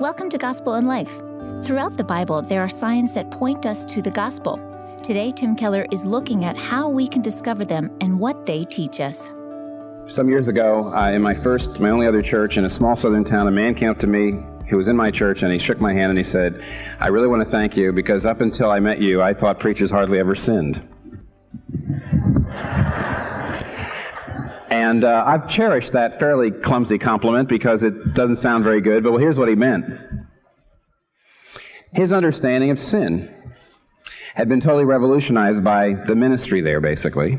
Welcome to Gospel in Life. Throughout the Bible, there are signs that point us to the gospel. Today, Tim Keller is looking at how we can discover them and what they teach us. Some years ago, uh, in my first, my only other church in a small southern town, a man came up to me who was in my church and he shook my hand and he said, I really want to thank you because up until I met you, I thought preachers hardly ever sinned. And uh, I've cherished that fairly clumsy compliment because it doesn't sound very good, but well, here's what he meant. His understanding of sin had been totally revolutionized by the ministry there, basically.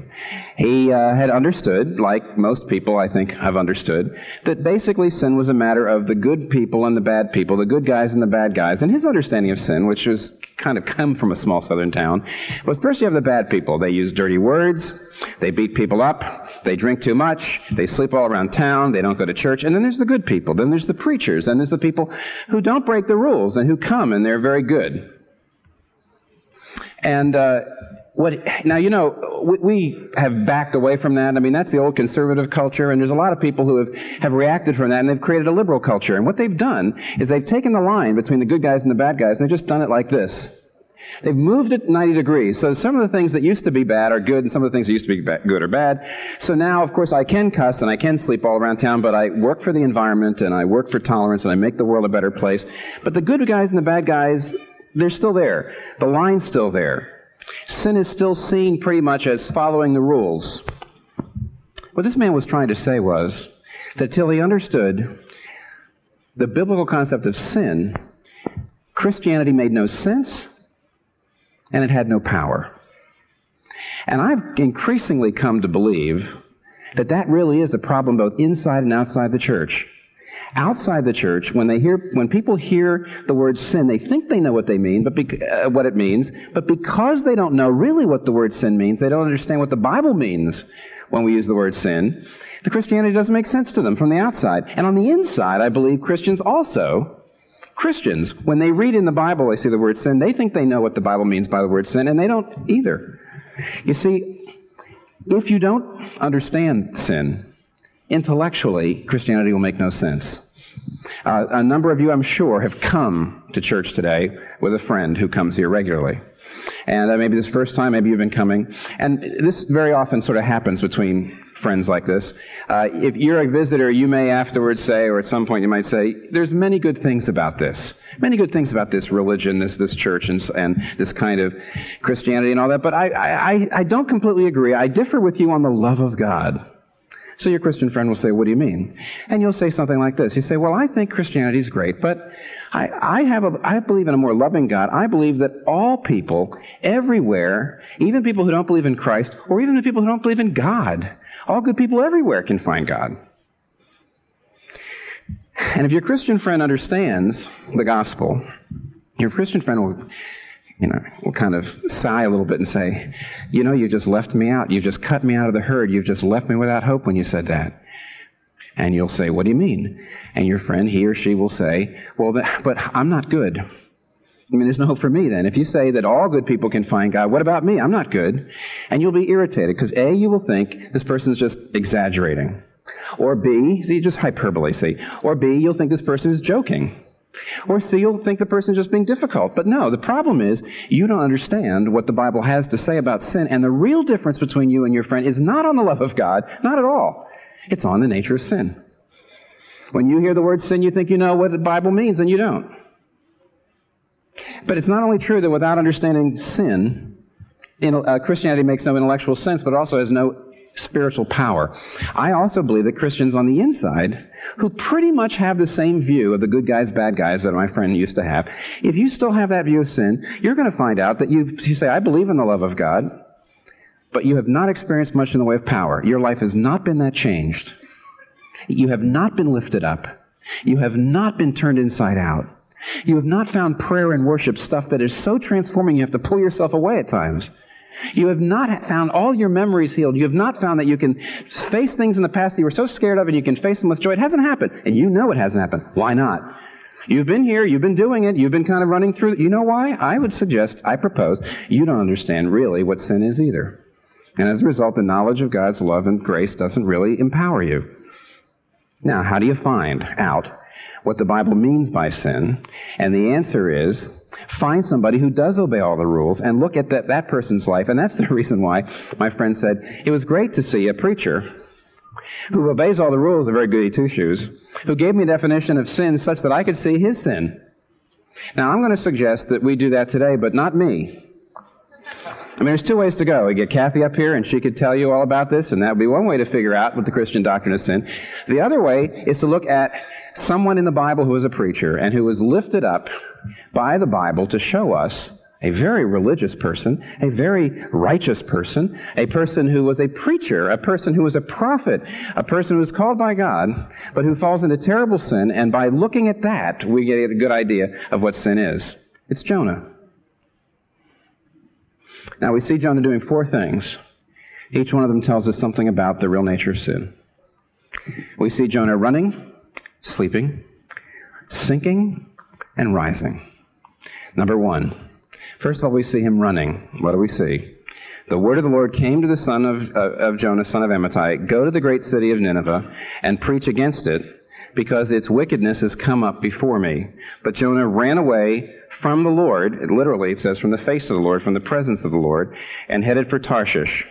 He uh, had understood, like most people I think have understood, that basically sin was a matter of the good people and the bad people, the good guys and the bad guys. And his understanding of sin, which was kind of come from a small southern town, was first you have the bad people. They use dirty words, they beat people up, they drink too much, they sleep all around town, they don't go to church, and then there's the good people, then there's the preachers, and there's the people who don't break the rules and who come and they're very good. And uh, what now? You know, we, we, have backed away from that. I mean, that's the old conservative culture, and there's a lot of people who have have reacted from that, and they've created a liberal culture. And what they've done is they've taken the line between the good guys and the bad guys, and they've just done it like this. They've moved it 90 degrees. So some of the things that used to be bad are good, and some of the things that used to be good are bad. So now, of course, I can cuss and I can sleep all around town, but I work for the environment and I work for tolerance and I make the world a better place. But the good guys and the bad guys, they're still there. The line's still there. Sin is still seen pretty much as following the rules. What this man was trying to say was that till he understood the biblical concept of sin, Christianity made no sense and it had no power. And I've increasingly come to believe that that really is a problem both inside and outside the church outside the church, when they hear, when people hear the word sin, they think they know what they mean, but be, uh, what it means, but because they don't know really what the word sin means, they don't understand what the Bible means when we use the word sin. The Christianity doesn't make sense to them from the outside. And on the inside, I believe Christians also Christians, when they read in the Bible, they see the word sin, they think they know what the Bible means by the word sin, and they don't either. You see, if you don't understand sin, intellectually, Christianity will make no sense. Uh, a number of you, I'm sure, have come to church today with a friend who comes here regularly. And uh, maybe this first time, maybe you've been coming. And this very often sort of happens between friends like this. Uh, if you're a visitor, you may afterwards say, or at some point you might say, there's many good things about this. Many good things about this religion, this, this church, and, and this kind of Christianity and all that. But I, I, I don't completely agree. I differ with you on the love of God. So your Christian friend will say, What do you mean? And you'll say something like this. You say, Well, I think Christianity is great, but I, I, have a, I believe in a more loving God. I believe that all people, everywhere, even people who don't believe in Christ, or even the people who don't believe in God, all good people everywhere can find God. And if your Christian friend understands the gospel, your Christian friend will you know, will kind of sigh a little bit and say, You know, you just left me out. You just cut me out of the herd. You've just left me without hope when you said that. And you'll say, What do you mean? And your friend, he or she will say, Well, but I'm not good. I mean, there's no hope for me then. If you say that all good people can find God, what about me? I'm not good. And you'll be irritated because A, you will think this person's just exaggerating. Or B, see, just hyperbole, see. Or B, you'll think this person is joking. Or C, you'll think the person's just being difficult. But no, the problem is you don't understand what the Bible has to say about sin. And the real difference between you and your friend is not on the love of God, not at all. It's on the nature of sin. When you hear the word sin, you think you know what the Bible means, and you don't. But it's not only true that without understanding sin, uh, Christianity makes no intellectual sense, but also has no spiritual power. I also believe that Christians on the inside, who pretty much have the same view of the good guys, bad guys that my friend used to have, if you still have that view of sin, you're going to find out that you, you say, I believe in the love of God, but you have not experienced much in the way of power. Your life has not been that changed. You have not been lifted up. You have not been turned inside out. You have not found prayer and worship stuff that is so transforming you have to pull yourself away at times. You have not found all your memories healed. You have not found that you can face things in the past that you were so scared of and you can face them with joy. It hasn't happened. And you know it hasn't happened. Why not? You've been here, you've been doing it, you've been kind of running through. You know why? I would suggest, I propose, you don't understand really what sin is either. And as a result, the knowledge of God's love and grace doesn't really empower you. Now, how do you find out what the Bible means by sin. And the answer is find somebody who does obey all the rules and look at that, that person's life. And that's the reason why my friend said it was great to see a preacher who obeys all the rules of very goody two shoes, who gave me a definition of sin such that I could see his sin. Now, I'm going to suggest that we do that today, but not me. I mean, there's two ways to go. We get Kathy up here, and she could tell you all about this, and that would be one way to figure out what the Christian doctrine of sin. The other way is to look at someone in the Bible who was a preacher and who was lifted up by the Bible to show us a very religious person, a very righteous person, a person who was a preacher, a person who was a prophet, a person who was called by God, but who falls into terrible sin. And by looking at that, we get a good idea of what sin is. It's Jonah. Now we see Jonah doing four things. Each one of them tells us something about the real nature of sin. We see Jonah running, sleeping, sinking, and rising. Number one, first of all, we see him running. What do we see? The word of the Lord came to the son of, uh, of Jonah, son of Amittai, go to the great city of Nineveh and preach against it, because its wickedness has come up before me. But Jonah ran away from the Lord, it literally it says from the face of the Lord, from the presence of the Lord, and headed for Tarshish.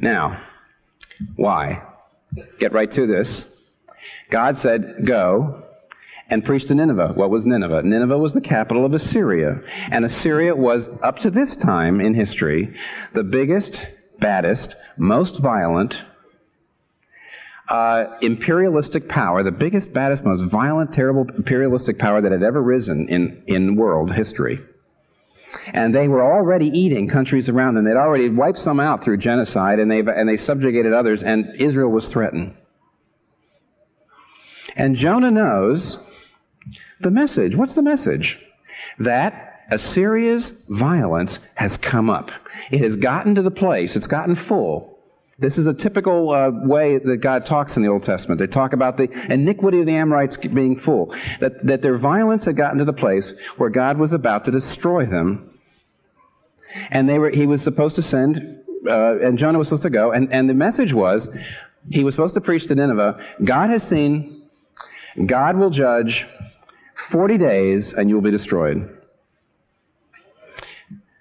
Now, why? Get right to this. God said, Go and preach to Nineveh. What was Nineveh? Nineveh was the capital of Assyria. And Assyria was, up to this time in history, the biggest, baddest, most violent, uh, imperialistic power, the biggest, baddest, most violent, terrible imperialistic power that had ever risen in, in world history. And they were already eating countries around them. They'd already wiped some out through genocide, and, they and they subjugated others, and Israel was threatened. And Jonah knows the message. What's the message? That Assyria's violence has come up. It has gotten to the place, it's gotten full this is a typical uh, way that God talks in the Old Testament. They talk about the iniquity of the Amorites being full, that, that their violence had gotten to the place where God was about to destroy them. And they were, he was supposed to send, uh, and Jonah was supposed to go, and, and the message was, he was supposed to preach to Nineveh, God has seen, God will judge 40 days, and you will be destroyed.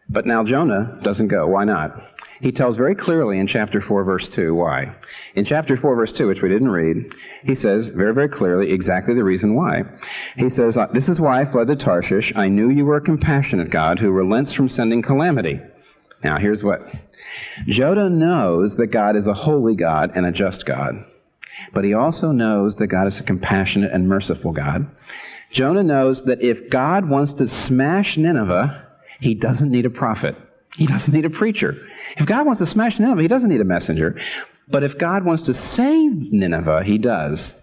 But now Jonah doesn't go. Why not? he tells very clearly in chapter 4, verse 2 why. In chapter 4, verse 2, which we didn't read, he says very, very clearly exactly the reason why. He says, uh, This is why I fled to Tarshish. I knew you were a compassionate God who relents from sending calamity. Now, here's what Jonah knows that God is a holy God and a just God. But he also knows that God is a compassionate and merciful God. Jonah knows that if God wants to smash Nineveh, he doesn't need a prophet. He doesn't need a preacher. If God wants to smash Nineveh, he doesn't need a messenger. But if God wants to save Nineveh, he does.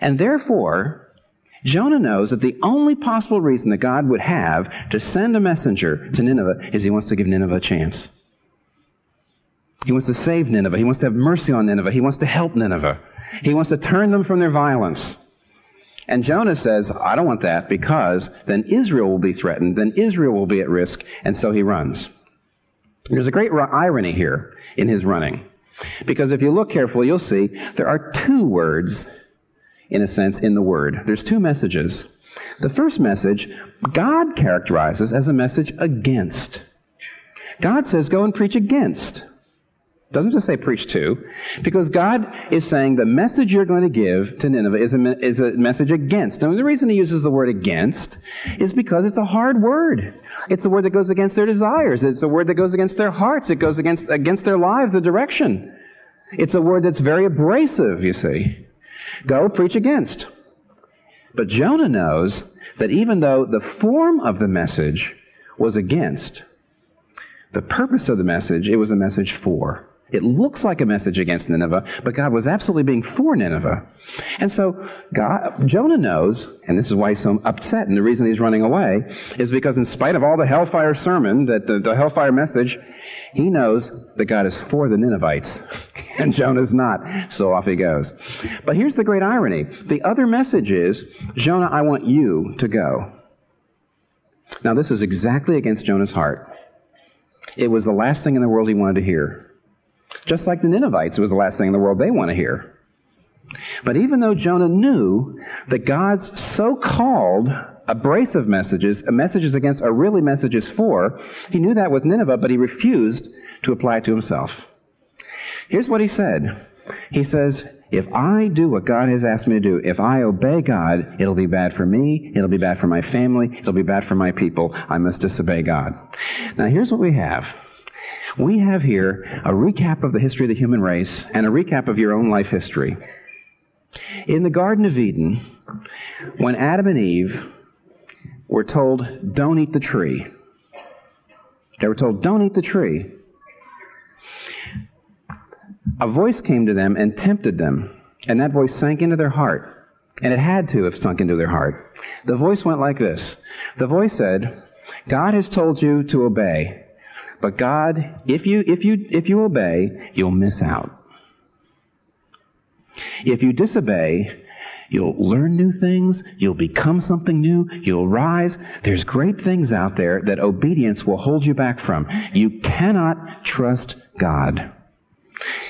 And therefore, Jonah knows that the only possible reason that God would have to send a messenger to Nineveh is he wants to give Nineveh a chance. He wants to save Nineveh. He wants to have mercy on Nineveh. He wants to help Nineveh. He wants to turn them from their violence. And Jonah says, I don't want that because then Israel will be threatened, then Israel will be at risk, and so he runs. There's a great irony here in his running. Because if you look carefully, you'll see there are two words, in a sense, in the word. There's two messages. The first message, God characterizes as a message against. God says, go and preach against doesn't just say preach to, because God is saying the message you're going to give to Nineveh is a, is a message against. Now, the reason he uses the word against is because it's a hard word. It's a word that goes against their desires. It's a word that goes against their hearts. It goes against, against their lives, the direction. It's a word that's very abrasive, you see. Go preach against. But Jonah knows that even though the form of the message was against, the purpose of the message, it was a message for. It looks like a message against Nineveh, but God was absolutely being for Nineveh. And so God, Jonah knows, and this is why he's so upset, and the reason he's running away is because in spite of all the hellfire sermon, that the, the hellfire message, he knows that God is for the Ninevites, and Jonah's not. So off he goes. But here's the great irony. The other message is, Jonah, I want you to go. Now this is exactly against Jonah's heart. It was the last thing in the world he wanted to hear. Just like the Ninevites, it was the last thing in the world they want to hear. But even though Jonah knew that God's so called abrasive messages, messages against, are really messages for, he knew that with Nineveh, but he refused to apply it to himself. Here's what he said He says, If I do what God has asked me to do, if I obey God, it'll be bad for me, it'll be bad for my family, it'll be bad for my people. I must disobey God. Now, here's what we have. We have here a recap of the history of the human race and a recap of your own life history. In the Garden of Eden, when Adam and Eve were told, don't eat the tree, they were told, don't eat the tree. A voice came to them and tempted them, and that voice sank into their heart. And it had to have sunk into their heart. The voice went like this The voice said, God has told you to obey, but God, if you, if you, if you obey, you'll miss out. If you disobey, You'll learn new things. You'll become something new. You'll rise. There's great things out there that obedience will hold you back from. You cannot trust God.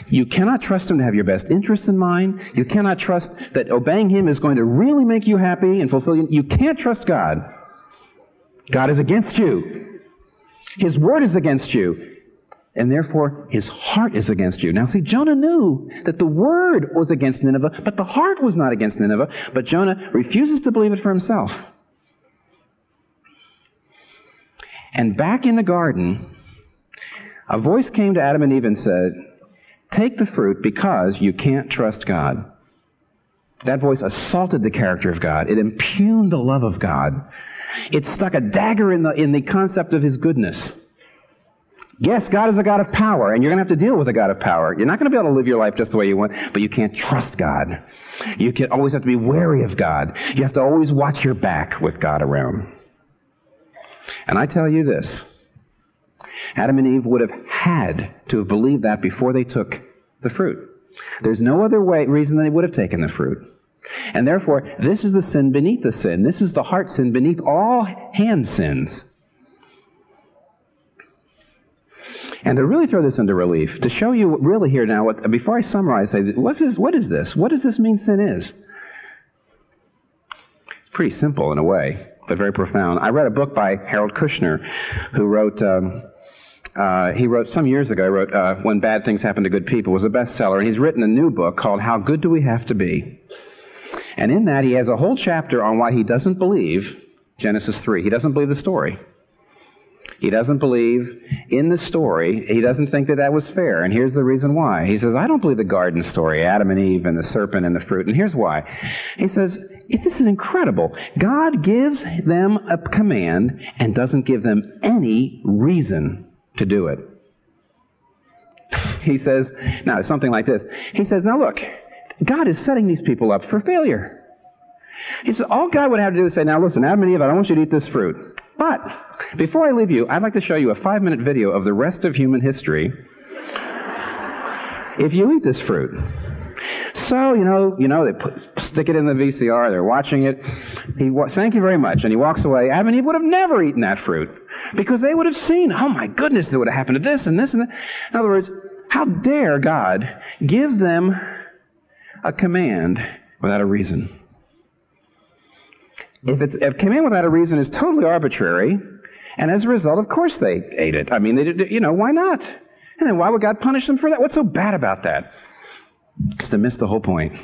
You cannot trust Him to have your best interests in mind. You cannot trust that obeying Him is going to really make you happy and fulfill you. You can't trust God. God is against you. His word is against you and therefore his heart is against you. Now, see, Jonah knew that the word was against Nineveh, but the heart was not against Nineveh. But Jonah refuses to believe it for himself. And back in the garden, a voice came to Adam and Eve and said, Take the fruit because you can't trust God. That voice assaulted the character of God. It impugned the love of God. It stuck a dagger in the, in the concept of his goodness. Yes, God is a God of power, and you're going to have to deal with a God of power. You're not going to be able to live your life just the way you want, but you can't trust God. You can always have to be wary of God. You have to always watch your back with God around. And I tell you this Adam and Eve would have had to have believed that before they took the fruit. There's no other way, reason they would have taken the fruit. And therefore, this is the sin beneath the sin. This is the heart sin beneath all hand sins. And to really throw this into relief, to show you really here now, what, before I summarize, say, what is, what is this? What does this mean sin is? It's pretty simple in a way, but very profound. I read a book by Harold Kushner, who wrote, um, uh, he wrote some years ago, he wrote uh, When Bad Things Happen to Good People, was a bestseller, and he's written a new book called How Good Do We Have to Be? And in that, he has a whole chapter on why he doesn't believe Genesis 3. He doesn't believe the story. He doesn't believe in the story. He doesn't think that that was fair. And here's the reason why. He says, I don't believe the garden story, Adam and Eve and the serpent and the fruit. And here's why. He says, this is incredible. God gives them a command and doesn't give them any reason to do it. He says, now, something like this. He says, now look, God is setting these people up for failure. He said, all God would have to do is say, now listen, Adam and Eve, I don't want you to eat this fruit. But before I leave you, I'd like to show you a five minute video of the rest of human history if you eat this fruit. So, you know, you know, they put, stick it in the VCR, they're watching it. He, thank you very much. And he walks away. Adam and Eve would have never eaten that fruit because they would have seen, oh my goodness, it would have happened to this and this and that. In other words, how dare God give them a command without a reason? If, it's, if command without a reason is totally arbitrary, and as a result, of course they ate it. I mean, they did, you know, why not? And then why would God punish them for that? What's so bad about that? It's to miss the whole point.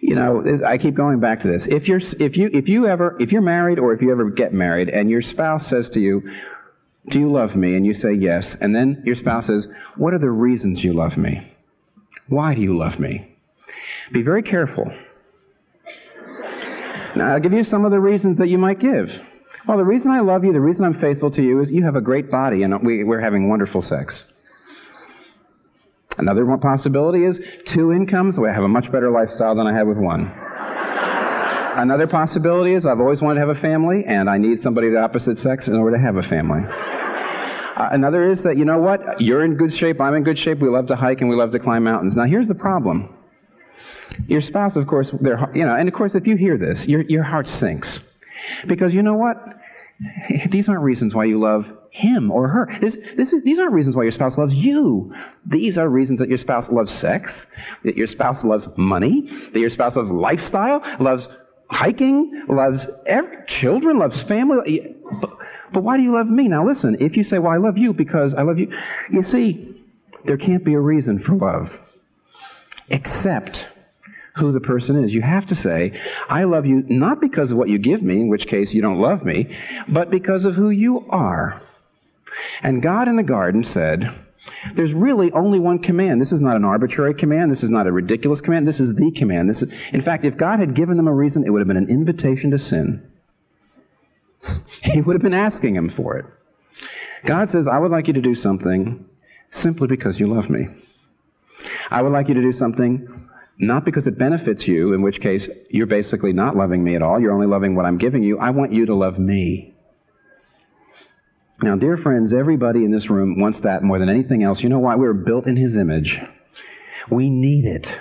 You know, I keep going back to this. If you're, if you, if you ever, if you're married or if you ever get married and your spouse says to you, do you love me? And you say yes. And then your spouse says, what are the reasons you love me? Why do you love me? Be very careful now, I'll give you some of the reasons that you might give. Well, the reason I love you, the reason I'm faithful to you is you have a great body and we, we're having wonderful sex. Another possibility is two incomes, I have a much better lifestyle than I had with one. Another possibility is I've always wanted to have a family and I need somebody of the opposite sex in order to have a family. Uh, another is that, you know what? You're in good shape, I'm in good shape, we love to hike and we love to climb mountains. Now, here's the problem your spouse, of course, they're, you know, and of course, if you hear this, your, your heart sinks. Because you know what? These aren't reasons why you love him or her. This, this is, these aren't reasons why your spouse loves you. These are reasons that your spouse loves sex, that your spouse loves money, that your spouse loves lifestyle, loves hiking, loves every, children, loves family. But, why do you love me? Now listen, if you say, well, I love you because I love you, you see, there can't be a reason for love except who the person is. You have to say, I love you not because of what you give me, in which case you don't love me, but because of who you are. And God in the garden said, there's really only one command. This is not an arbitrary command. This is not a ridiculous command. This is the command. This is, in fact, if God had given them a reason, it would have been an invitation to sin. He would have been asking him for it. God says, I would like you to do something simply because you love me. I would like you to do something not because it benefits you, in which case you're basically not loving me at all. You're only loving what I'm giving you. I want you to love me. Now, dear friends, everybody in this room wants that more than anything else. You know why? We're built in His image. We need it.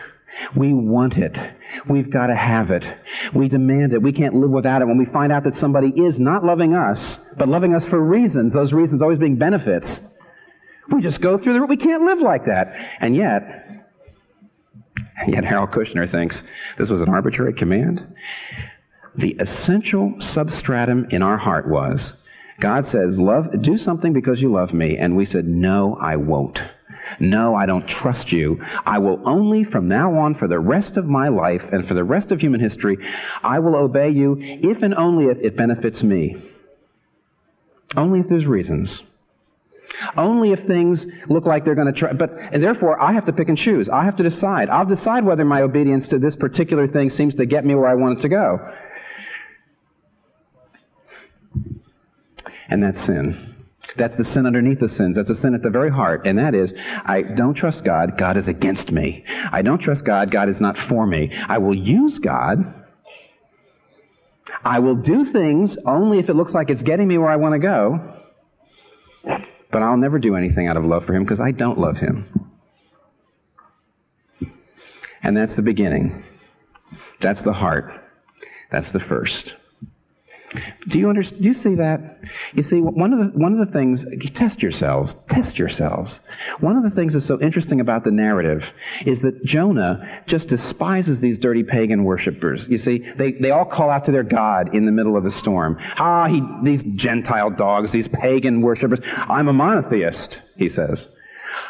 We want it. We've got to have it. We demand it. We can't live without it. When we find out that somebody is not loving us, but loving us for reasons, those reasons always being benefits, we just go through the, we can't live like that. And yet, yet Harold Kushner thinks this was an arbitrary command. The essential substratum in our heart was God says, love, do something because you love me. And we said, no, I won't. No, I don't trust you. I will only from now on for the rest of my life and for the rest of human history, I will obey you if and only if it benefits me. Only if there's reasons. Only if things look like they're going to try. But and therefore, I have to pick and choose. I have to decide. I'll decide whether my obedience to this particular thing seems to get me where I want it to go. And that's sin. That's the sin underneath the sins. That's a sin at the very heart. And that is, I don't trust God. God is against me. I don't trust God. God is not for me. I will use God. I will do things only if it looks like it's getting me where I want to go. But I'll never do anything out of love for Him because I don't love Him. And that's the beginning. That's the heart. That's the first. Do you understand? Do you see that? You see, one of the one of the things. Test yourselves. Test yourselves. One of the things that's so interesting about the narrative is that Jonah just despises these dirty pagan worshippers. You see, they they all call out to their God in the middle of the storm. Ah, he these Gentile dogs, these pagan worshippers. I'm a monotheist, he says.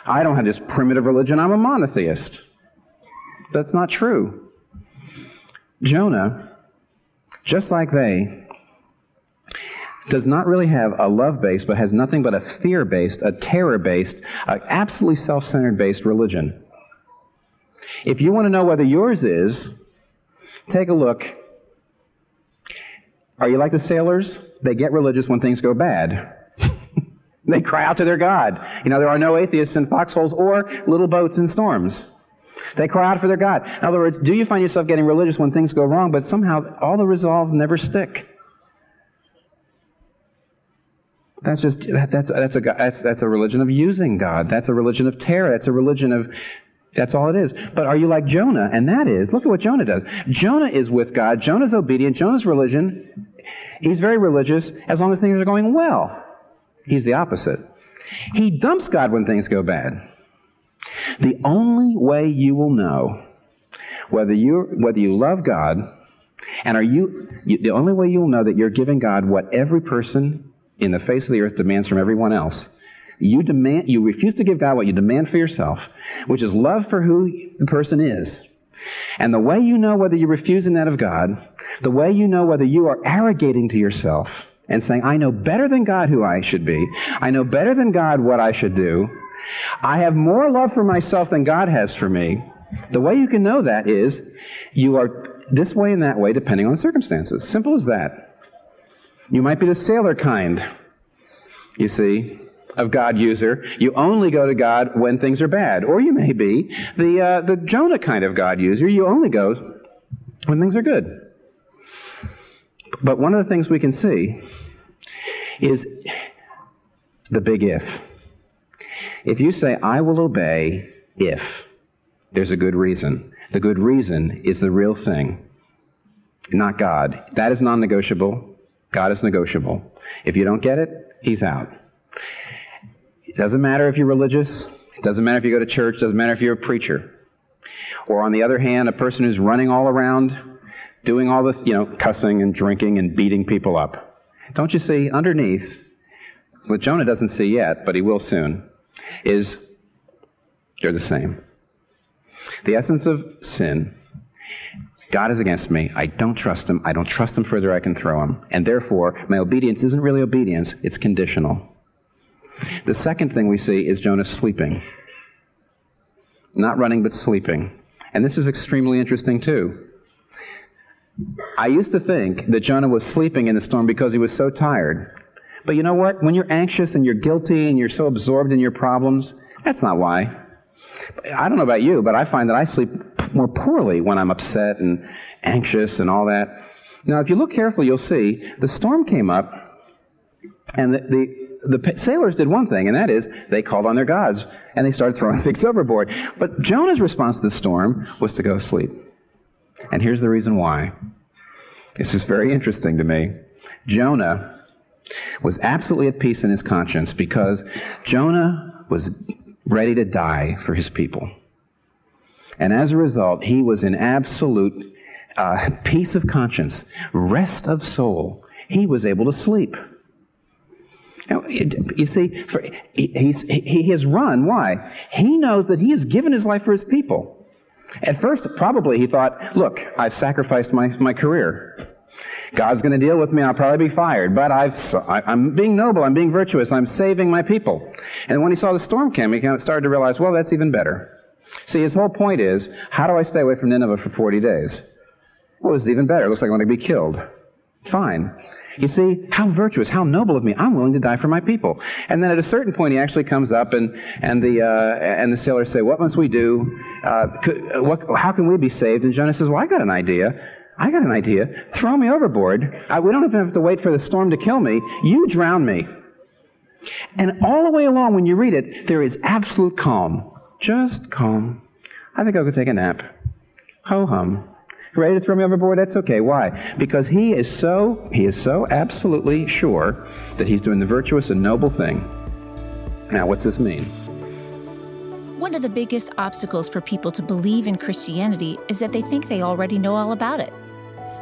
I don't have this primitive religion. I'm a monotheist. That's not true. Jonah, just like they, does not really have a love based, but has nothing but a fear based, a terror based, absolutely self centered based religion. If you want to know whether yours is, take a look. Are you like the sailors? They get religious when things go bad. they cry out to their God. You know, there are no atheists in foxholes or little boats in storms. They cry out for their God. In other words, do you find yourself getting religious when things go wrong, but somehow all the resolves never stick? That's just that, that's that's a that's that's a religion of using God. That's a religion of terror. That's a religion of that's all it is. But are you like Jonah? And that is, look at what Jonah does. Jonah is with God. Jonah's obedient. Jonah's religion. He's very religious as long as things are going well. He's the opposite. He dumps God when things go bad. The only way you will know whether you whether you love God and are you, you the only way you will know that you're giving God what every person in the face of the earth demands from everyone else. You demand, you refuse to give God what you demand for yourself, which is love for who the person is. And the way you know whether you're refusing that of God, the way you know whether you are arrogating to yourself and saying, I know better than God who I should be. I know better than God what I should do. I have more love for myself than God has for me. The way you can know that is you are this way and that way depending on circumstances. Simple as that. You might be the sailor kind, you see, of God user. You only go to God when things are bad. Or you may be the, uh, the Jonah kind of God user. You only go when things are good. But one of the things we can see is the big if. If you say, I will obey if, there's a good reason. The good reason is the real thing, not God. That is non negotiable. God is negotiable. If you don't get it, He's out. It doesn't matter if you're religious, it doesn't matter if you go to church, it doesn't matter if you're a preacher. Or on the other hand, a person who's running all around doing all the, you know, cussing and drinking and beating people up. Don't you see, underneath, what Jonah doesn't see yet, but he will soon, is they're the same. The essence of sin God is against me. I don't trust him. I don't trust him further I can throw him. And therefore, my obedience isn't really obedience, it's conditional. The second thing we see is Jonah sleeping. Not running, but sleeping. And this is extremely interesting, too. I used to think that Jonah was sleeping in the storm because he was so tired. But you know what? When you're anxious and you're guilty and you're so absorbed in your problems, that's not why. I don't know about you, but I find that I sleep more poorly when I'm upset and anxious and all that. Now, if you look carefully, you'll see the storm came up, and the, the, the sailors did one thing, and that is they called on their gods and they started throwing things overboard. But Jonah's response to the storm was to go sleep. And here's the reason why. This is very interesting to me. Jonah was absolutely at peace in his conscience because Jonah was ready to die for his people. And as a result, he was in absolute uh, peace of conscience, rest of soul. He was able to sleep. Now, you see, for, he, he has run. Why? He knows that he has given his life for his people. At first, probably he thought, look, I've sacrificed my, my career. God's going to deal with me. I'll probably be fired. But I've, I'm being noble. I'm being virtuous. I'm saving my people. And when he saw the storm coming, he started to realize, well, that's even better. See, his whole point is, how do I stay away from Nineveh for 40 days? Well, it's even better. It looks like I'm going to be killed. Fine. You see, how virtuous, how noble of me. I'm willing to die for my people. And then at a certain point, he actually comes up and, and, the, uh, and the sailors say, what must we do? Uh, could, what, how can we be saved? And Jonah says, well, I got an idea. I got an idea. Throw me overboard. I, we don't even have to wait for the storm to kill me. You drown me. And all the way along, when you read it, there is absolute calm. Just calm. I think I'll go take a nap. Ho hum. Ready to throw me overboard? That's okay. Why? Because he is so he is so absolutely sure that he's doing the virtuous and noble thing. Now, what's this mean? One of the biggest obstacles for people to believe in Christianity is that they think they already know all about it.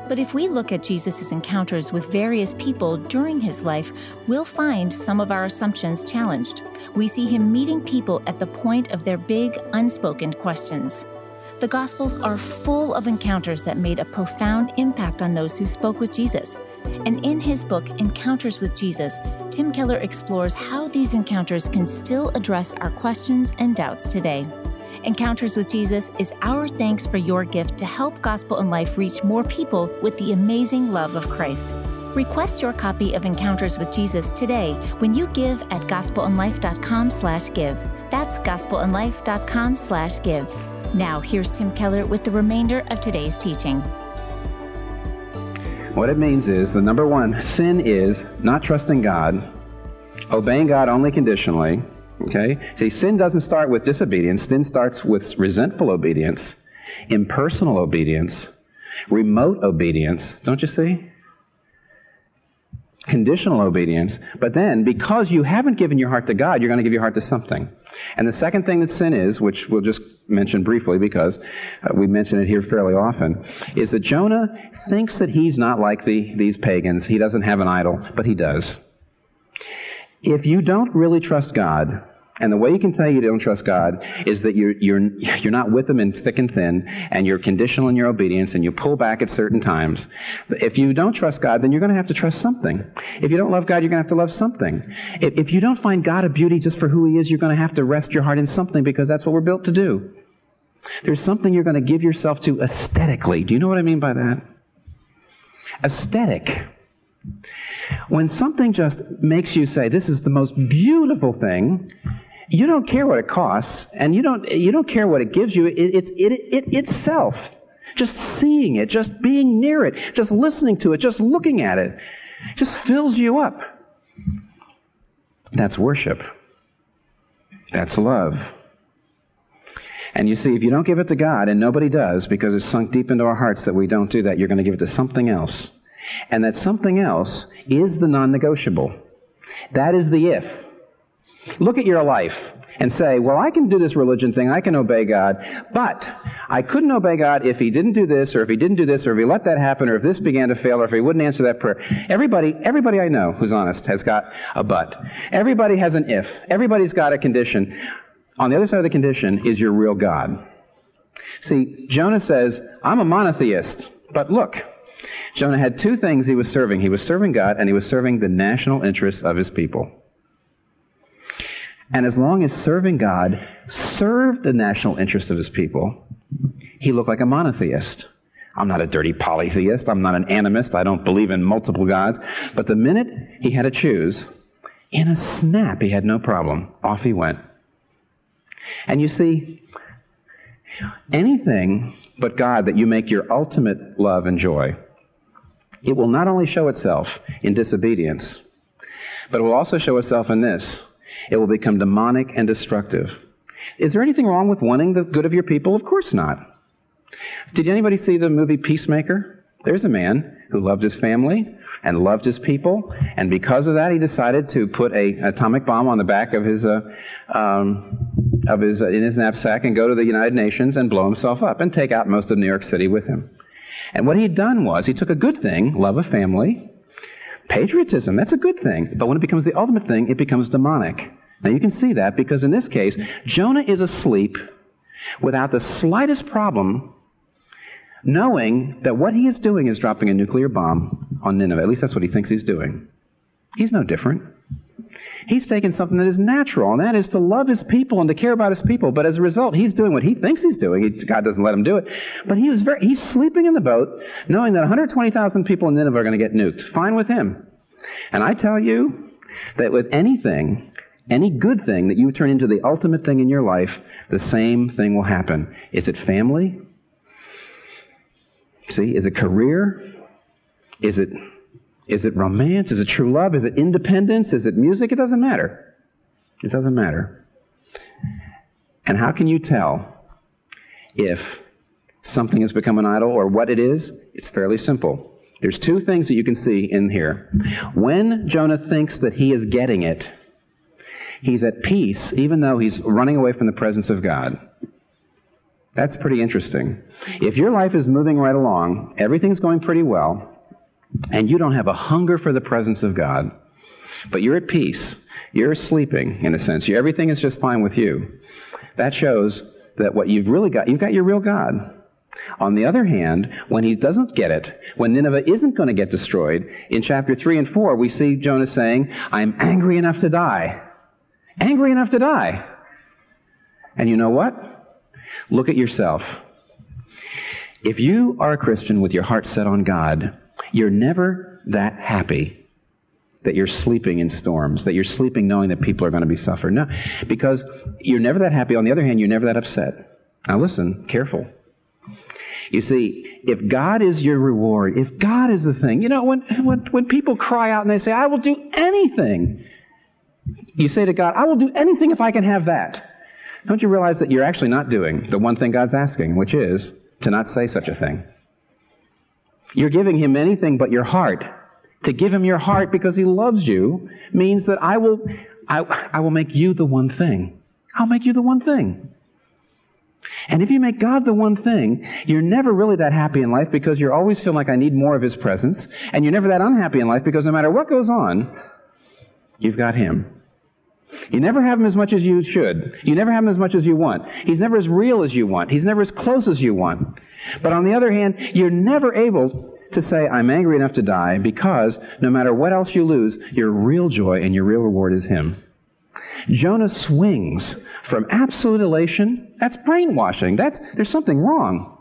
But if we look at Jesus' encounters with various people during his life, we'll find some of our assumptions challenged. We see him meeting people at the point of their big, unspoken questions. The Gospels are full of encounters that made a profound impact on those who spoke with Jesus. And in his book, Encounters with Jesus, Tim Keller explores how these encounters can still address our questions and doubts today. Encounters with Jesus is our thanks for your gift to help Gospel in Life reach more people with the amazing love of Christ. Request your copy of Encounters with Jesus today when you give at gospelinlife.com slash give. That's gospelinlife.com slash give. Now, here's Tim Keller with the remainder of today's teaching. What it means is the number one sin is not trusting God, obeying God only conditionally, Okay? See, sin doesn't start with disobedience. Sin starts with resentful obedience, impersonal obedience, remote obedience. Don't you see? Conditional obedience. But then, because you haven't given your heart to God, you're going to give your heart to something. And the second thing that sin is, which we'll just mention briefly because uh, we mention it here fairly often, is that Jonah thinks that he's not like the, these pagans. He doesn't have an idol, but he does. If you don't really trust God, and the way you can tell you don't trust God is that you're, you're, you're not with Him in thick and thin, and you're conditional in your obedience, and you pull back at certain times. If you don't trust God, then you're going to have to trust something. If you don't love God, you're going to have to love something. If, if you don't find God a beauty just for who He is, you're going to have to rest your heart in something because that's what we're built to do. There's something you're going to give yourself to aesthetically. Do you know what I mean by that? Aesthetic when something just makes you say, this is the most beautiful thing, you don't care what it costs, and you don't, you don't care what it gives you. It's it, it, it, itself. Just seeing it, just being near it, just listening to it, just looking at it, just fills you up. That's worship. That's love. And you see, if you don't give it to God, and nobody does, because it's sunk deep into our hearts that we don't do that, you're going to give it to something else. And that something else is the non negotiable. That is the if. Look at your life and say, well, I can do this religion thing, I can obey God, but I couldn't obey God if he didn't do this, or if he didn't do this, or if he let that happen, or if this began to fail, or if he wouldn't answer that prayer. Everybody, everybody I know who's honest has got a but. Everybody has an if. Everybody's got a condition. On the other side of the condition is your real God. See, Jonah says, I'm a monotheist, but look, Jonah had two things he was serving. He was serving God, and he was serving the national interests of his people. And as long as serving God served the national interest of his people, he looked like a monotheist. I'm not a dirty polytheist. I'm not an animist. I don't believe in multiple gods. But the minute he had to choose, in a snap, he had no problem. Off he went. And you see, anything but God that you make your ultimate love and joy, it will not only show itself in disobedience, but it will also show itself in this it will become demonic and destructive. Is there anything wrong with wanting the good of your people? Of course not. Did anybody see the movie Peacemaker? There's a man who loved his family and loved his people, and because of that, he decided to put a atomic bomb on the back of his uh, um, of his uh, in his knapsack and go to the United Nations and blow himself up and take out most of New York City with him. And what he'd done was he took a good thing, love of family, Patriotism, that's a good thing. But when it becomes the ultimate thing, it becomes demonic. Now you can see that because in this case, Jonah is asleep without the slightest problem knowing that what he is doing is dropping a nuclear bomb on Nineveh. At least that's what he thinks he's doing. He's no different. He's taken something that is natural, and that is to love his people and to care about his people. But as a result, he's doing what he thinks he's doing. He, God doesn't let him do it. But he was very, he's sleeping in the boat, knowing that 120,000 people in Nineveh are going to get nuked. Fine with him. And I tell you that with anything, any good thing that you turn into the ultimate thing in your life, the same thing will happen. Is it family? See, is it career? Is it is it romance? Is it true love? Is it independence? Is it music? It doesn't matter. It doesn't matter. And how can you tell if something has become an idol or what it is? It's fairly simple. There's two things that you can see in here. When Jonah thinks that he is getting it, he's at peace, even though he's running away from the presence of God. That's pretty interesting. If your life is moving right along, everything's going pretty well, and you don't have a hunger for the presence of God, but you're at peace, you're sleeping, in a sense, everything is just fine with you, that shows that what you've really got, you've got your real God. On the other hand, when he doesn't get it, when Nineveh isn't going to get destroyed, in chapter 3 and 4, we see Jonah saying, I'm angry enough to die. Angry enough to die. And you know what? Look at yourself. If you are a Christian with your heart set on God, you're never that happy that you're sleeping in storms, that you're sleeping knowing that people are going to be suffering. No, because you're never that happy. On the other hand, you're never that upset. Now listen, careful. You see, if God is your reward, if God is the thing, you know, when, when, when people cry out and they say, I will do anything, you say to God, I will do anything if I can have that. Don't you realize that you're actually not doing the one thing God's asking, which is to not say such a thing? You're giving him anything but your heart. To give him your heart because he loves you means that I will, I, I will make you the one thing. I'll make you the one thing. And if you make God the one thing, you're never really that happy in life because you're always feeling like I need more of His presence. And you're never that unhappy in life because no matter what goes on, you've got Him. You never have Him as much as you should. You never have Him as much as you want. He's never as real as you want. He's never as close as you want. But on the other hand, you're never able to say, I'm angry enough to die because no matter what else you lose, your real joy and your real reward is Him. Jonah swings from absolute elation, that's brainwashing. That's, there's something wrong.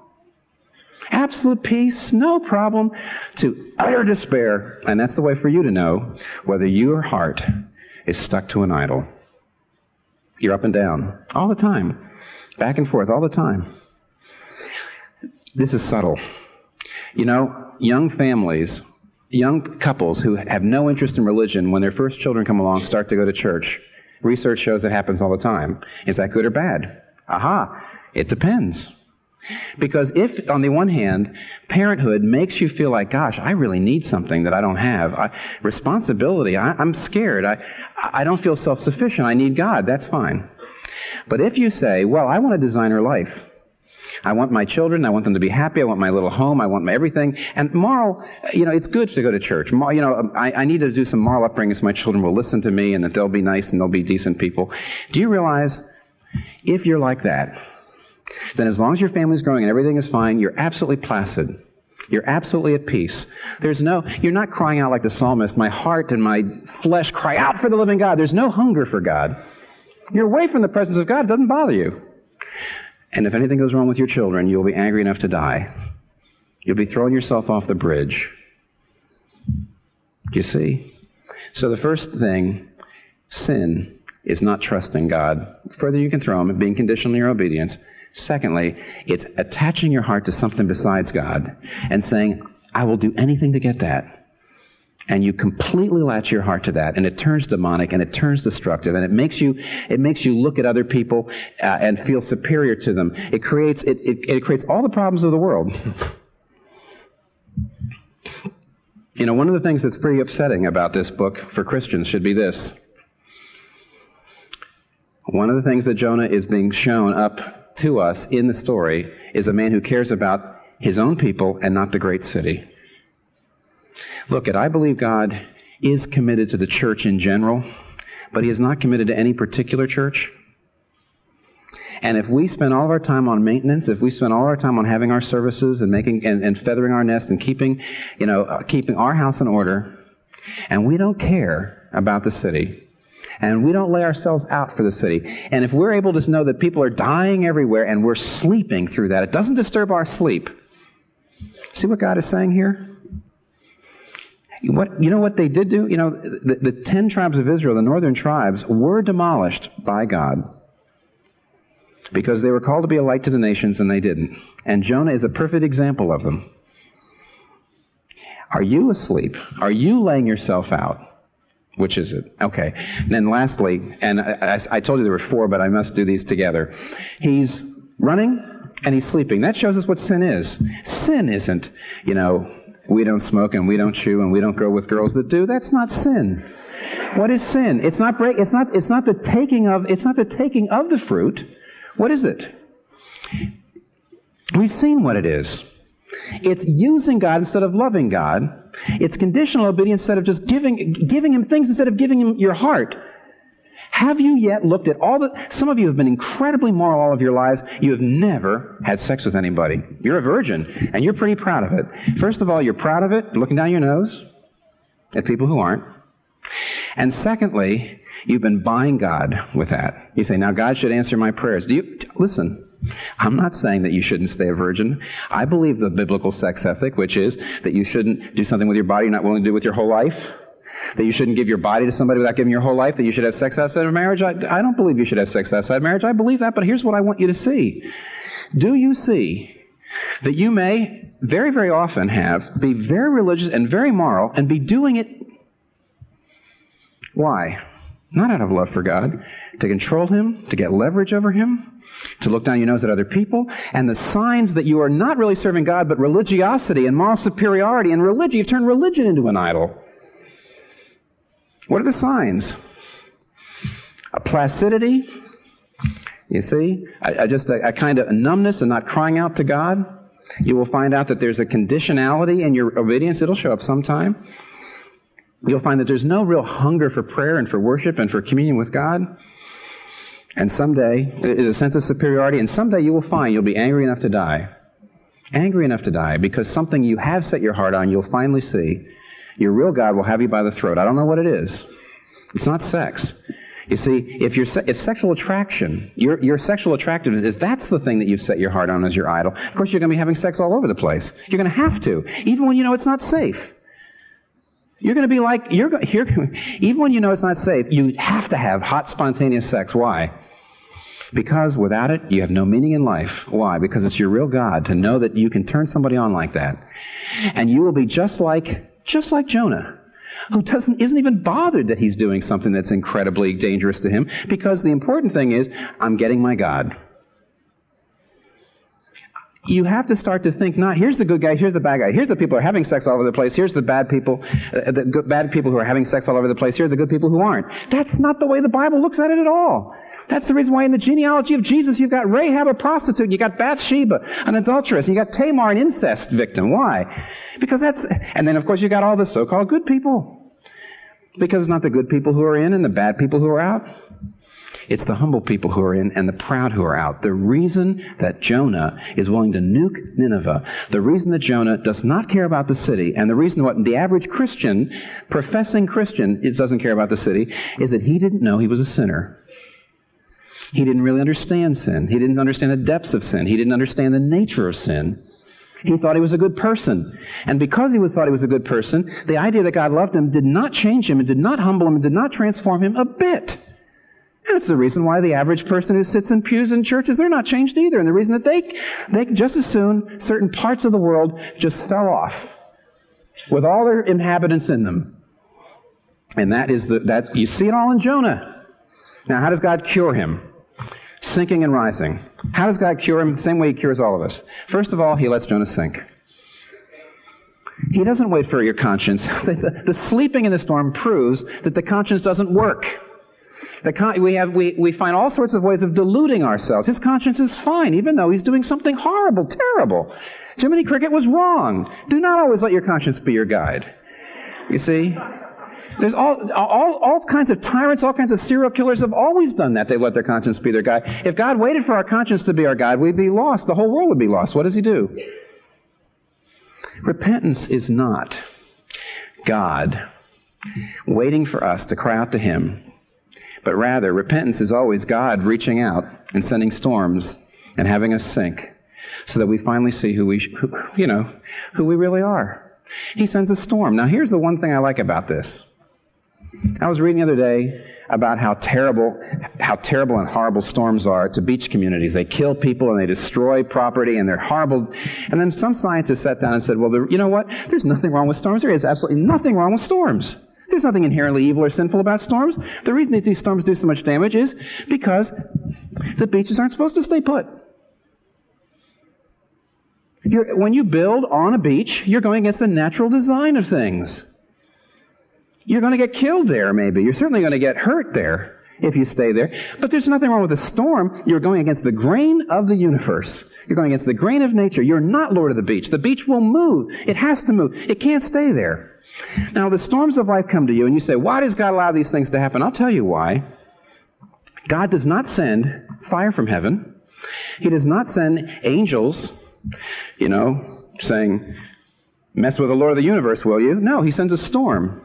Absolute peace, no problem, to utter despair. And that's the way for you to know whether your heart is stuck to an idol. You're up and down all the time, back and forth all the time. This is subtle. You know, young families, young couples who have no interest in religion, when their first children come along, start to go to church. Research shows it happens all the time. Is that good or bad? Aha, it depends. Because if, on the one hand, parenthood makes you feel like, gosh, I really need something that I don't have, I, responsibility, I, am scared, I, I don't feel self sufficient, I need God, that's fine. But if you say, well, I want a designer life, I want my children, I want them to be happy, I want my little home, I want my everything. And moral, you know, it's good to go to church. You know, I, I need to do some moral upbringing so my children will listen to me and that they'll be nice and they'll be decent people. Do you realize if you're like that, then as long as your family's growing and everything is fine, you're absolutely placid. You're absolutely at peace. There's no, you're not crying out like the psalmist, my heart and my flesh cry out for the living God. There's no hunger for God. You're away from the presence of God. It doesn't bother you. And if anything goes wrong with your children, you'll be angry enough to die. You'll be throwing yourself off the bridge. Do you see? So the first thing, sin is not trusting God. Further you can throw him, being conditional in your obedience. Secondly, it's attaching your heart to something besides God and saying, I will do anything to get that. And you completely latch your heart to that, and it turns demonic, and it turns destructive, and it makes you, it makes you look at other people uh, and feel superior to them. It creates, it, it, it creates all the problems of the world. you know, one of the things that's pretty upsetting about this book for Christians should be this. One of the things that Jonah is being shown up to us in the story is a man who cares about his own people and not the great city. Look, at I believe God is committed to the church in general, but he is not committed to any particular church. And if we spend all of our time on maintenance, if we spend all our time on having our services and making and, and feathering our nest and keeping, you know, uh, keeping our house in order, and we don't care about the city, and we don't lay ourselves out for the city. And if we're able to know that people are dying everywhere and we're sleeping through that, it doesn't disturb our sleep. See what God is saying here? What, you know what they did do? You know, the, the ten tribes of Israel, the northern tribes, were demolished by God because they were called to be a light to the nations and they didn't. And Jonah is a perfect example of them. Are you asleep? Are you laying yourself out? Which is it? Okay. And then lastly, and I, I, told you there were four, but I must do these together. He's running and he's sleeping. That shows us what sin is. Sin isn't, you know, we don't smoke and we don't chew and we don't go with girls that do. That's not sin. What is sin? It's not break. It's not. It's not the taking of. It's not the taking of the fruit. What is it? We've seen what it is. It's using God instead of loving God. It's conditional obedience instead of just giving, giving Him things instead of giving Him your heart. Have you yet looked at all the, some of you have been incredibly moral all of your lives. You have never had sex with anybody. You're a virgin, and you're pretty proud of it. First of all, you're proud of it, looking down your nose at people who aren't. And secondly, you've been buying God with that. You say, now God should answer my prayers. Do you, listen, I'm not saying that you shouldn't stay a virgin. I believe the biblical sex ethic, which is that you shouldn't do something with your body you're not willing to do with your whole life. That you shouldn't give your body to somebody without giving your whole life. That you should have sex outside of marriage. I, I don't believe you should have sex outside of marriage. I believe that, but here's what I want you to see. Do you see that you may very, very often have, be very religious and very moral, and be doing it why? Not out of love for God, to control Him, to get leverage over Him, to look down your nose at other people, and the signs that you are not really serving God, but religiosity and moral superiority and religion. You've turned religion into an idol. What are the signs? A placidity, you see? I, I just a, a kind of numbness and not crying out to God. You will find out that there's a conditionality in your obedience. It'll show up sometime. You'll find that there's no real hunger for prayer and for worship and for communion with God. And someday, a sense of superiority, and someday you will find you'll be angry enough to die. Angry enough to die because something you have set your heart on, you'll finally see. Your real God will have you by the throat. I don't know what it is. It's not sex. You see, if, you're, if sexual attraction, your, your sexual attractiveness, if that's the thing that you've set your heart on as your idol, of course you're going to be having sex all over the place. You're going to have to, even when you know it's not safe. You're going to be like, you're, you're, even when you know it's not safe, you have to have hot, spontaneous sex. Why? Because without it, you have no meaning in life. Why? Because it's your real God to know that you can turn somebody on like that. And you will be just like, just like Jonah, who doesn't, isn't even bothered that he's doing something that's incredibly dangerous to him, because the important thing is, I'm getting my God. you have to start to think not here's the good guy, here's the bad guy, here's the people who are having sex all over the place, here's the bad people, uh, the good, bad people who are having sex all over the place, here are the good people who aren't. That's not the way the Bible looks at it at all. That's the reason why in the genealogy of Jesus you've got Rahab a prostitute, you got Bathsheba an adulteress, and you got Tamar an incest victim. Why? Because that's, and then of course you got all the so-called good people. Because it's not the good people who are in and the bad people who are out. It's the humble people who are in and the proud who are out. The reason that Jonah is willing to nuke Nineveh, the reason that Jonah does not care about the city, and the reason what the average Christian, professing Christian, doesn't care about the city, is that he didn't know he was a sinner. He didn't really understand sin. He didn't understand the depths of sin. He didn't understand the nature of sin. He thought he was a good person. And because he was thought he was a good person, the idea that God loved him did not change him and did not humble him and did not transform him a bit. And it's the reason why the average person who sits in pews in churches, they're not changed either. And the reason that they, they just as soon, certain parts of the world just fell off with all their inhabitants in them. And that is the, that, you see it all in Jonah. Now, how does God cure him? Sinking and rising. How does God cure him? The same way he cures all of us. First of all, he lets Jonah sink. He doesn't wait for your conscience. the, sleeping in the storm proves that the conscience doesn't work. Con- we, have, we, we find all sorts of ways of deluding ourselves. His conscience is fine, even though he's doing something horrible, terrible. Jiminy Cricket was wrong. Do not always let your conscience be your guide. You see? There's all, all, all kinds of tyrants, all kinds of serial killers have always done that. They let their conscience be their guide. If God waited for our conscience to be our guide, we'd be lost. The whole world would be lost. What does He do? Repentance is not God waiting for us to cry out to Him but rather, repentance is always God reaching out and sending storms and having us sink so that we finally see who we, who, you know, who we really are. He sends a storm. Now, here's the one thing I like about this. I was reading the other day about how terrible, how terrible and horrible storms are to beach communities. They kill people and they destroy property and they're horrible. And then some scientists sat down and said, well, you know what? There's nothing wrong with storms. There is absolutely nothing wrong with storms. There's nothing inherently evil or sinful about storms. The reason that these storms do so much damage is because the beaches aren't supposed to stay put. You're, when you build on a beach, you're going against the natural design of things. You're going to get killed there, maybe. You're certainly going to get hurt there if you stay there. But there's nothing wrong with a storm. You're going against the grain of the universe. You're going against the grain of nature. You're not Lord of the beach. The beach will move. It has to move. It can't stay there. Now, the storms of life come to you, and you say, Why does God allow these things to happen? I'll tell you why. God does not send fire from heaven, He does not send angels, you know, saying, Mess with the Lord of the universe, will you? No, He sends a storm.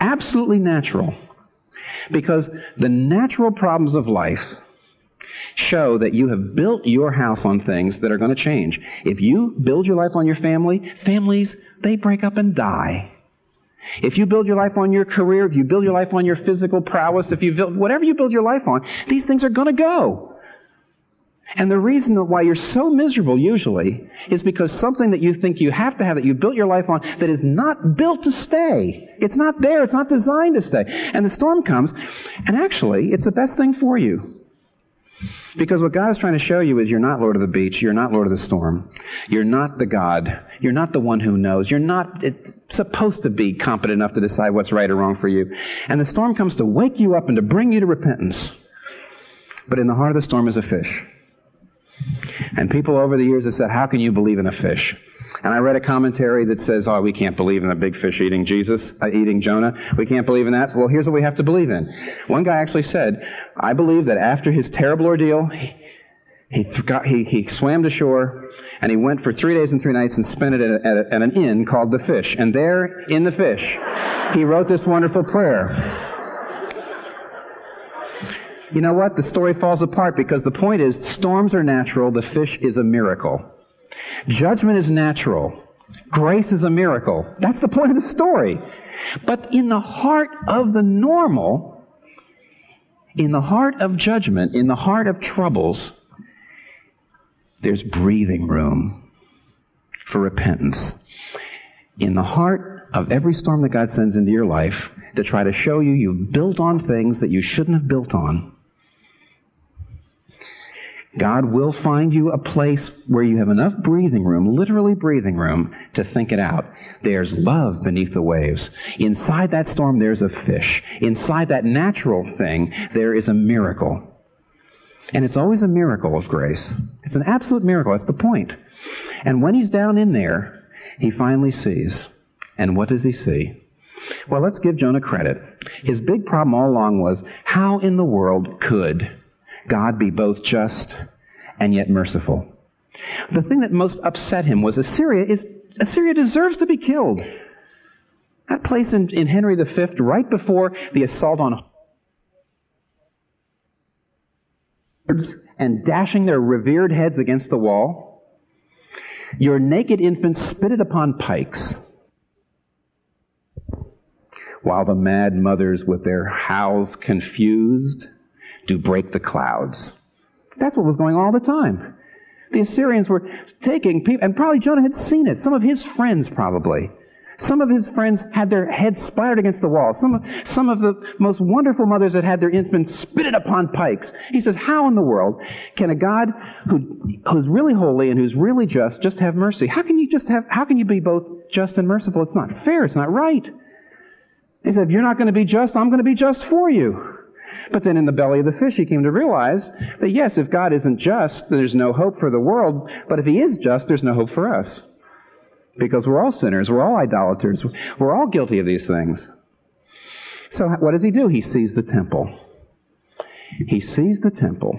Absolutely natural. Because the natural problems of life show that you have built your house on things that are going to change. If you build your life on your family, families, they break up and die. If you build your life on your career, if you build your life on your physical prowess, if you build, whatever you build your life on, these things are going to go. And the reason why you're so miserable usually is because something that you think you have to have that you built your life on that is not built to stay. It's not there. It's not designed to stay. And the storm comes, and actually, it's the best thing for you. Because what God is trying to show you is you're not Lord of the beach. You're not Lord of the storm. You're not the God. You're not the one who knows. You're not supposed to be competent enough to decide what's right or wrong for you. And the storm comes to wake you up and to bring you to repentance. But in the heart of the storm is a fish. And people over the years have said, How can you believe in a fish? And I read a commentary that says, oh, we can't believe in a big fish eating Jesus, uh, eating Jonah. We can't believe in that. Well, here's what we have to believe in. One guy actually said, I believe that after his terrible ordeal, he, he, got, he, he swam to shore and he went for three days and three nights and spent it at, a, at, a, at an inn called The Fish. And there, in The Fish, he wrote this wonderful prayer. You know what? The story falls apart because the point is storms are natural, the fish is a miracle. Judgment is natural. Grace is a miracle. That's the point of the story. But in the heart of the normal, in the heart of judgment, in the heart of troubles, there's breathing room for repentance. In the heart of every storm that God sends into your life to try to show you you've built on things that you shouldn't have built on, God will find you a place where you have enough breathing room, literally breathing room, to think it out. There's love beneath the waves. Inside that storm, there's a fish. Inside that natural thing, there is a miracle. And it's always a miracle of grace. It's an absolute miracle. That's the point. And when he's down in there, he finally sees. And what does he see? Well, let's give Jonah credit. His big problem all along was how in the world could God be both just and yet merciful? The thing that most upset him was Assyria is Assyria deserves to be killed. That place in, in Henry V, right before the assault on and dashing their revered heads against the wall, your naked infants spitted upon pikes while the mad mothers with their howls confused do break the clouds. That's what was going on all the time. The Assyrians were taking people, and probably Jonah had seen it. Some of his friends probably. Some of his friends had their heads splattered against the wall. Some of, some of the most wonderful mothers had had their infants spitted upon pikes. He says, how in the world can a God who, who's really holy and who's really just, just have mercy? How can you just have, how can you be both just and merciful? It's not fair. It's not right. He said, if you're not going to be just, I'm going to be just for you. But then in the belly of the fish, he came to realize that yes, if God isn't just, there's no hope for the world. But if he is just, there's no hope for us. Because we're all sinners. We're all idolaters. We're all guilty of these things. So what does he do? He sees the temple. He sees the temple.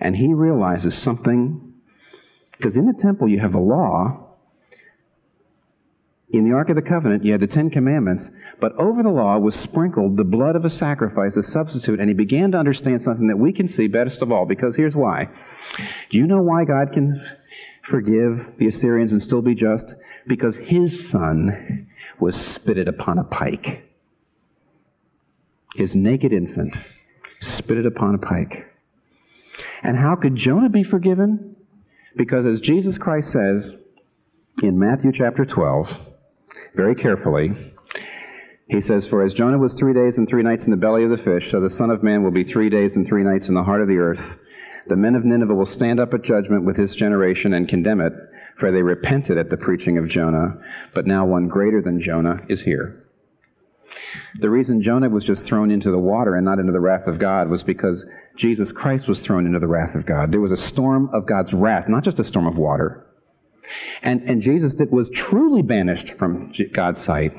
And he realizes something. Because in the temple, you have the law in the Ark of the Covenant, you had the Ten Commandments, but over the law was sprinkled the blood of a sacrifice, a substitute, and he began to understand something that we can see best of all, because here's why. Do you know why God can forgive the Assyrians and still be just? Because his son was spitted upon a pike. His naked infant spitted upon a pike. And how could Jonah be forgiven? Because as Jesus Christ says in Matthew chapter 12, very carefully. He says, For as Jonah was three days and three nights in the belly of the fish, so the Son of Man will be three days and three nights in the heart of the earth. The men of Nineveh will stand up at judgment with this generation and condemn it, for they repented at the preaching of Jonah, but now one greater than Jonah is here. The reason Jonah was just thrown into the water and not into the wrath of God was because Jesus Christ was thrown into the wrath of God. There was a storm of God's wrath, not just a storm of water. And, and Jesus did, was truly banished from God's sight.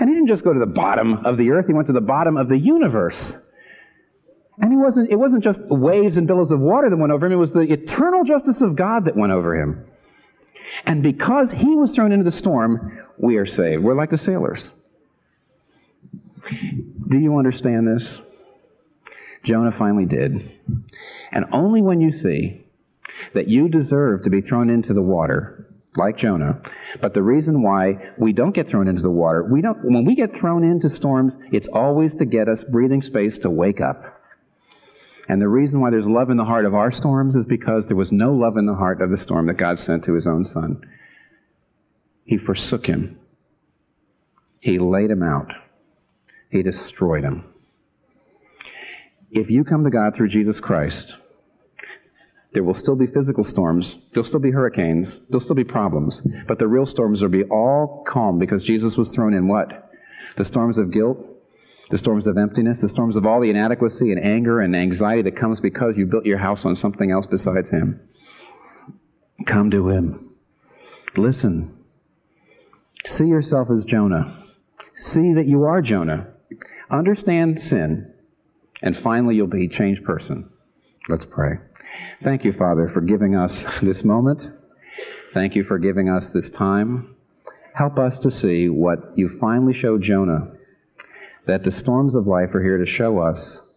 And he didn't just go to the bottom of the earth, he went to the bottom of the universe. And he wasn't, it wasn't just waves and billows of water that went over him, it was the eternal justice of God that went over him. And because he was thrown into the storm, we are saved. We're like the sailors. Do you understand this? Jonah finally did. And only when you see that you deserve to be thrown into the water, like Jonah. But the reason why we don't get thrown into the water, we don't, when we get thrown into storms, it's always to get us breathing space to wake up. And the reason why there's love in the heart of our storms is because there was no love in the heart of the storm that God sent to his own son. He forsook him. He laid him out. He destroyed him. If you come to God through Jesus Christ, there will still be physical storms. There'll still be hurricanes. There'll still be problems. But the real storms will be all calm because Jesus was thrown in what? The storms of guilt, the storms of emptiness, the storms of all the inadequacy and anger and anxiety that comes because you built your house on something else besides Him. Come to Him. Listen. See yourself as Jonah. See that you are Jonah. Understand sin. And finally, you'll be a changed person. Let's pray. Thank you, Father, for giving us this moment. Thank you for giving us this time. Help us to see what you finally showed Jonah that the storms of life are here to show us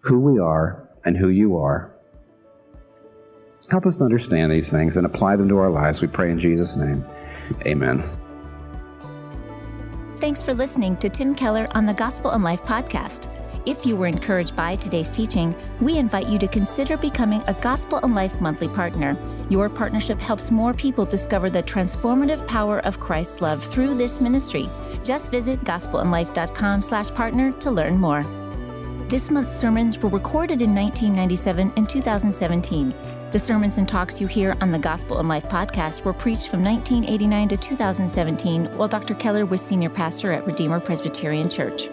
who we are and who you are. Help us to understand these things and apply them to our lives. We pray in Jesus' name. Amen. Thanks for listening to Tim Keller on the Gospel in Life podcast. If you were encouraged by today's teaching, we invite you to consider becoming a Gospel in Life monthly partner. Your partnership helps more people discover the transformative power of Christ's love through this ministry. Just visit gospelinlife.com/partner to learn more. This month's sermons were recorded in 1997 and 2017. The sermons and talks you hear on the Gospel in Life podcast were preached from 1989 to 2017 while Dr. Keller was senior pastor at Redeemer Presbyterian Church.